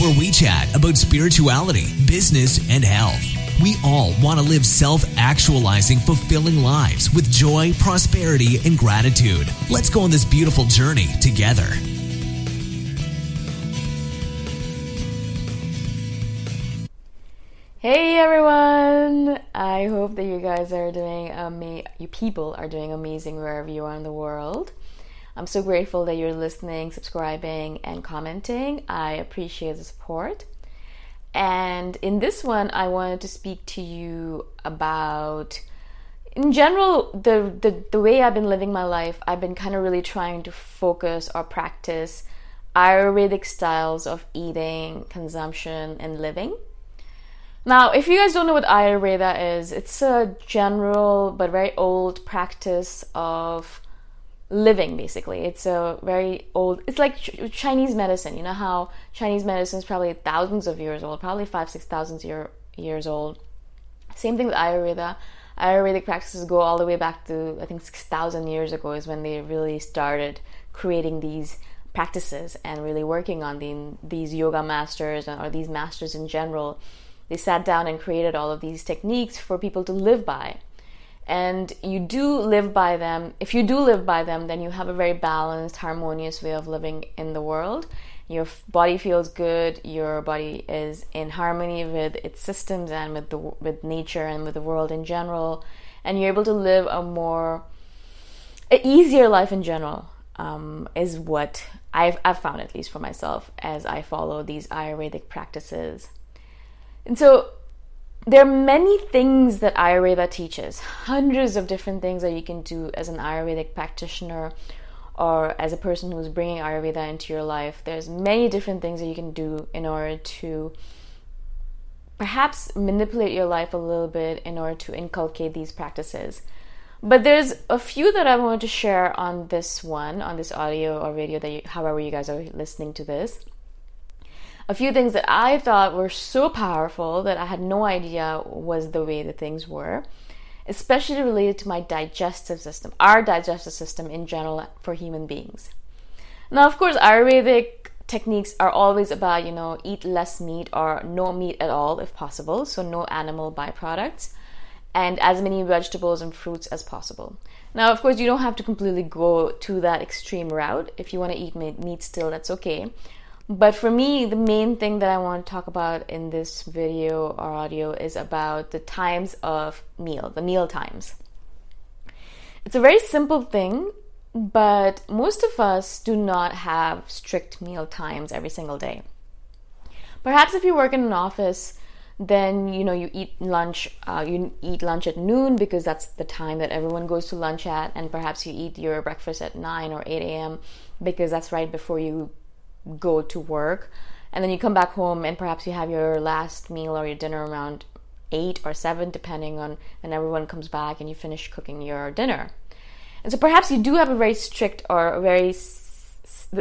where we chat about spirituality, business, and health. We all want to live self actualizing, fulfilling lives with joy, prosperity, and gratitude. Let's go on this beautiful journey together. Hey everyone! I hope that you guys are doing ama- you people are doing amazing wherever you are in the world. I'm so grateful that you're listening, subscribing, and commenting. I appreciate the support. And in this one, I wanted to speak to you about, in general, the, the, the way I've been living my life. I've been kind of really trying to focus or practice Ayurvedic styles of eating, consumption, and living. Now, if you guys don't know what Ayurveda is, it's a general but very old practice of living basically. It's a very old it's like ch- chinese medicine. You know how chinese medicine is probably thousands of years old probably five six thousand year, years old. Same thing with ayurveda. Ayurvedic practices go all the way back to i think 6000 years ago is when they really started creating these practices and really working on the, these yoga masters or these masters in general. They sat down and created all of these techniques for people to live by and you do live by them, if you do live by them, then you have a very balanced, harmonious way of living in the world. Your body feels good. Your body is in harmony with its systems and with the with nature and with the world in general, and you're able to live a more a easier life in general. Um, is what I've, I've found at least for myself as I follow these Ayurvedic practices. And so there are many things that Ayurveda teaches, hundreds of different things that you can do as an Ayurvedic practitioner or as a person who's bringing Ayurveda into your life. There's many different things that you can do in order to perhaps manipulate your life a little bit in order to inculcate these practices. But there's a few that I want to share on this one, on this audio or video that you, however you guys are listening to this a few things that I thought were so powerful that I had no idea was the way the things were, especially related to my digestive system, our digestive system in general for human beings. Now, of course, Ayurvedic techniques are always about, you know, eat less meat or no meat at all if possible, so no animal byproducts, and as many vegetables and fruits as possible. Now, of course, you don't have to completely go to that extreme route. If you want to eat meat still, that's okay. But for me, the main thing that I want to talk about in this video or audio is about the times of meal, the meal times. It's a very simple thing, but most of us do not have strict meal times every single day. Perhaps if you work in an office, then you know you eat lunch uh, you eat lunch at noon because that's the time that everyone goes to lunch at and perhaps you eat your breakfast at 9 or 8 a.m because that's right before you go to work and then you come back home and perhaps you have your last meal or your dinner around 8 or 7 depending on when everyone comes back and you finish cooking your dinner. And so perhaps you do have a very strict or a very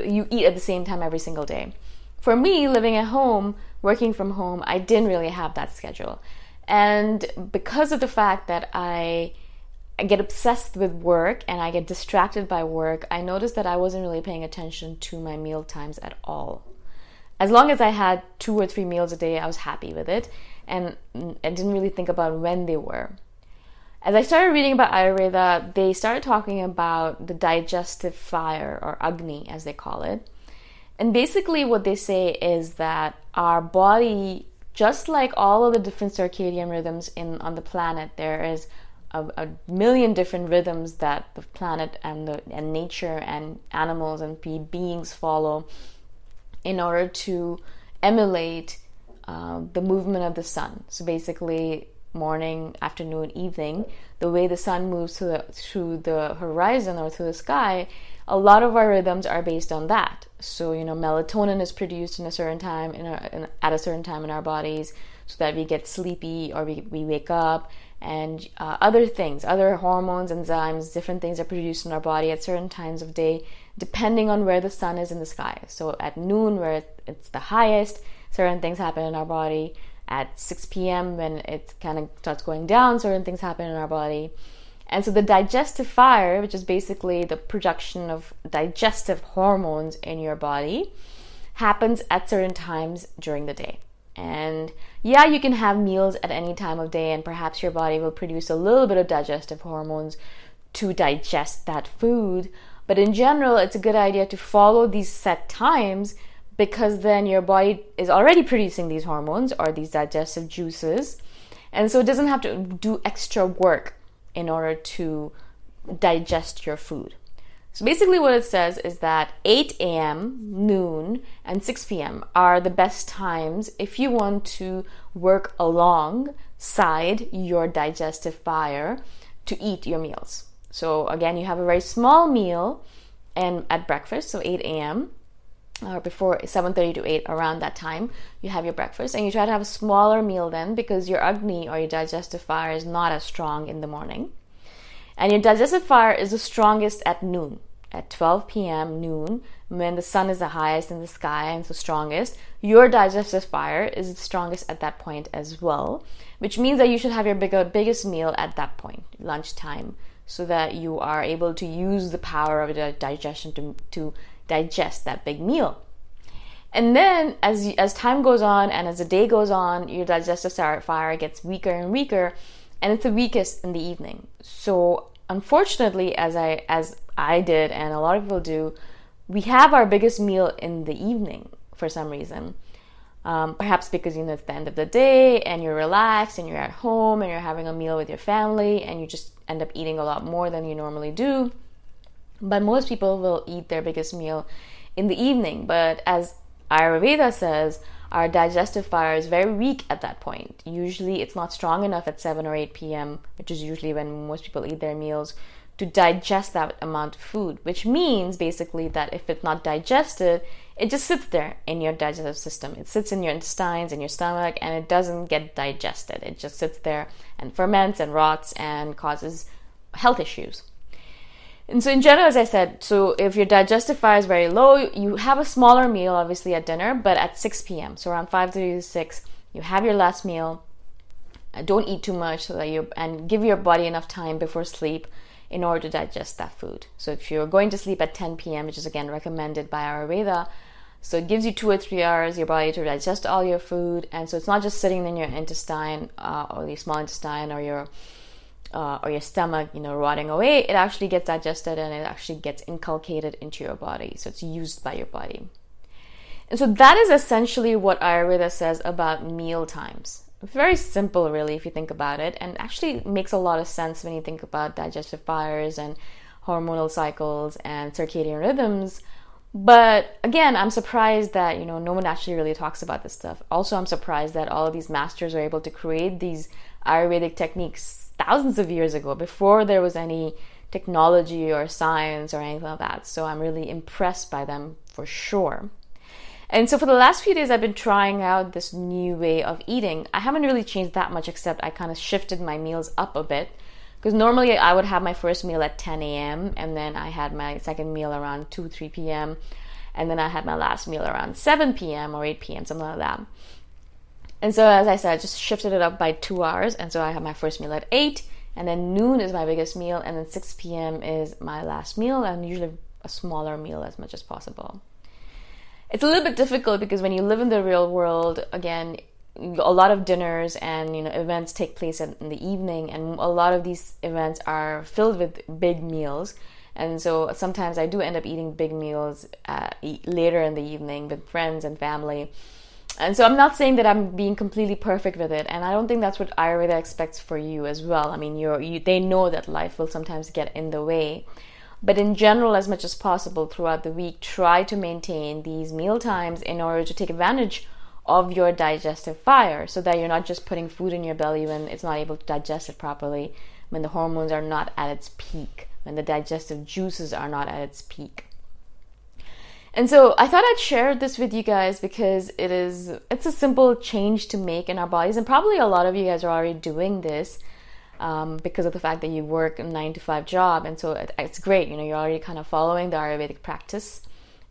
you eat at the same time every single day. For me living at home working from home i didn't really have that schedule. And because of the fact that i I get obsessed with work and I get distracted by work, I noticed that I wasn't really paying attention to my meal times at all. As long as I had two or three meals a day, I was happy with it and I didn't really think about when they were. As I started reading about Ayurveda, they started talking about the digestive fire or Agni as they call it. And basically, what they say is that our body, just like all of the different circadian rhythms in on the planet, there is a, a, million different rhythms that the planet and the and nature and animals and beings follow in order to emulate uh, the movement of the sun. So basically, morning, afternoon, evening, the way the sun moves through the, through the horizon or through the sky, a lot of our rhythms are based on that. So you know, melatonin is produced in a certain time in, our, in at a certain time in our bodies, so that we get sleepy or we, we wake up and uh, other things, other hormones, enzymes, different things are produced in our body at certain times of day, depending on where the sun is in the sky. So at noon, where it's the highest, certain things happen in our body. At 6 p.m., when it kind of starts going down, certain things happen in our body. And so the digestive fire, which is basically the production of digestive hormones in your body, happens at certain times during the day. And yeah, you can have meals at any time of day, and perhaps your body will produce a little bit of digestive hormones to digest that food. But in general, it's a good idea to follow these set times because then your body is already producing these hormones or these digestive juices. And so it doesn't have to do extra work in order to digest your food. So basically, what it says is that 8 a.m., noon, and 6 p.m. are the best times if you want to work alongside your digestive fire to eat your meals. So again, you have a very small meal and at breakfast, so 8 a.m. or before 7:30 to 8 around that time, you have your breakfast and you try to have a smaller meal then because your agni or your digestive fire is not as strong in the morning. And your digestive fire is the strongest at noon, at 12 p.m., noon, when the sun is the highest in the sky and the strongest. Your digestive fire is the strongest at that point as well, which means that you should have your bigger, biggest meal at that point, lunchtime, so that you are able to use the power of the digestion to, to digest that big meal. And then, as as time goes on and as the day goes on, your digestive fire gets weaker and weaker and it's the weakest in the evening. So unfortunately, as I as I did and a lot of people do, we have our biggest meal in the evening for some reason. Um, perhaps because you know it's the end of the day and you're relaxed and you're at home and you're having a meal with your family and you just end up eating a lot more than you normally do. But most people will eat their biggest meal in the evening. But as Ayurveda says, our digestive fire is very weak at that point. Usually, it's not strong enough at 7 or 8 p.m., which is usually when most people eat their meals, to digest that amount of food, which means basically that if it's not digested, it just sits there in your digestive system. It sits in your intestines, in your stomach, and it doesn't get digested. It just sits there and ferments and rots and causes health issues. And so, in general, as I said, so if your digestive fire is very low, you have a smaller meal, obviously at dinner, but at 6 p.m. So around 5:30 to 6, you have your last meal. Uh, don't eat too much so that you and give your body enough time before sleep in order to digest that food. So if you're going to sleep at 10 p.m., which is again recommended by Ayurveda, so it gives you two or three hours your body to digest all your food, and so it's not just sitting in your intestine uh, or your small intestine or your uh, or your stomach, you know, rotting away, it actually gets digested and it actually gets inculcated into your body. So it's used by your body. And so that is essentially what Ayurveda says about meal times. Very simple, really, if you think about it, and actually makes a lot of sense when you think about digestive fires and hormonal cycles and circadian rhythms. But again, I'm surprised that you know no one actually really talks about this stuff. Also, I'm surprised that all of these masters are able to create these Ayurvedic techniques thousands of years ago, before there was any technology or science or anything like that. So I'm really impressed by them for sure. And so for the last few days, I've been trying out this new way of eating. I haven't really changed that much, except I kind of shifted my meals up a bit. Because normally I would have my first meal at 10 a.m., and then I had my second meal around 2, 3 p.m., and then I had my last meal around 7 p.m. or 8 p.m., something like that. And so, as I said, I just shifted it up by two hours. And so I have my first meal at 8, and then noon is my biggest meal, and then 6 p.m. is my last meal, and usually a smaller meal as much as possible. It's a little bit difficult because when you live in the real world, again, a lot of dinners and you know events take place in the evening, and a lot of these events are filled with big meals. And so sometimes I do end up eating big meals uh, later in the evening with friends and family and so I'm not saying that I'm being completely perfect with it, and I don't think that's what Ayurveda expects for you as well. I mean, you're, you, they know that life will sometimes get in the way. But in general, as much as possible throughout the week, try to maintain these meal times in order to take advantage of your digestive fire so that you're not just putting food in your belly when it's not able to digest it properly, when the hormones are not at its peak, when the digestive juices are not at its peak. And so I thought I'd share this with you guys because it is it's a simple change to make in our bodies, and probably a lot of you guys are already doing this um, because of the fact that you work a nine to five job, and so it, it's great. You know, you're already kind of following the Ayurvedic practice,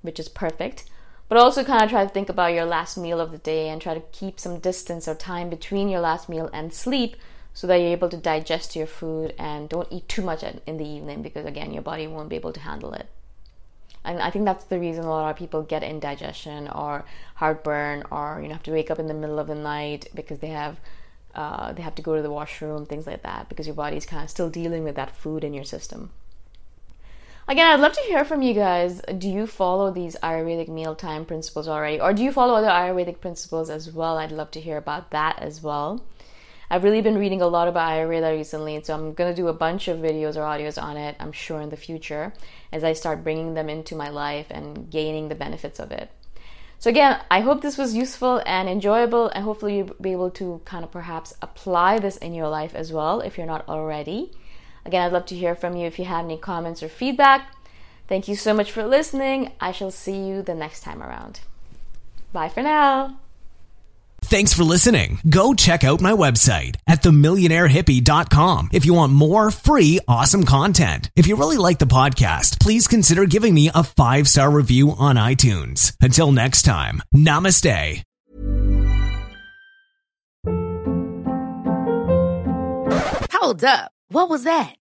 which is perfect. But also kind of try to think about your last meal of the day and try to keep some distance or time between your last meal and sleep so that you're able to digest your food and don't eat too much in the evening because again your body won't be able to handle it and I think that's the reason a lot of people get indigestion or heartburn or you know have to wake up in the middle of the night because they have uh, they have to go to the washroom, things like that, because your body's kind of still dealing with that food in your system. Again, I'd love to hear from you guys. Do you follow these Ayurvedic mealtime principles already, or do you follow other Ayurvedic principles as well? I'd love to hear about that as well. I've really been reading a lot about Ayurveda recently, so I'm to do a bunch of videos or audios on it, I'm sure, in the future as I start bringing them into my life and gaining the benefits of it. So, again, I hope this was useful and enjoyable, and hopefully, you'll be able to kind of perhaps apply this in your life as well if you're not already. Again, I'd love to hear from you if you have any comments or feedback. Thank you so much for listening. I shall see you the next time around. Bye for now. Thanks for listening. Go check out my website at themillionairehippie.com if you want more free, awesome content. If you really like the podcast, please consider giving me a five star review on iTunes. Until next time, namaste. Hold up. What was that?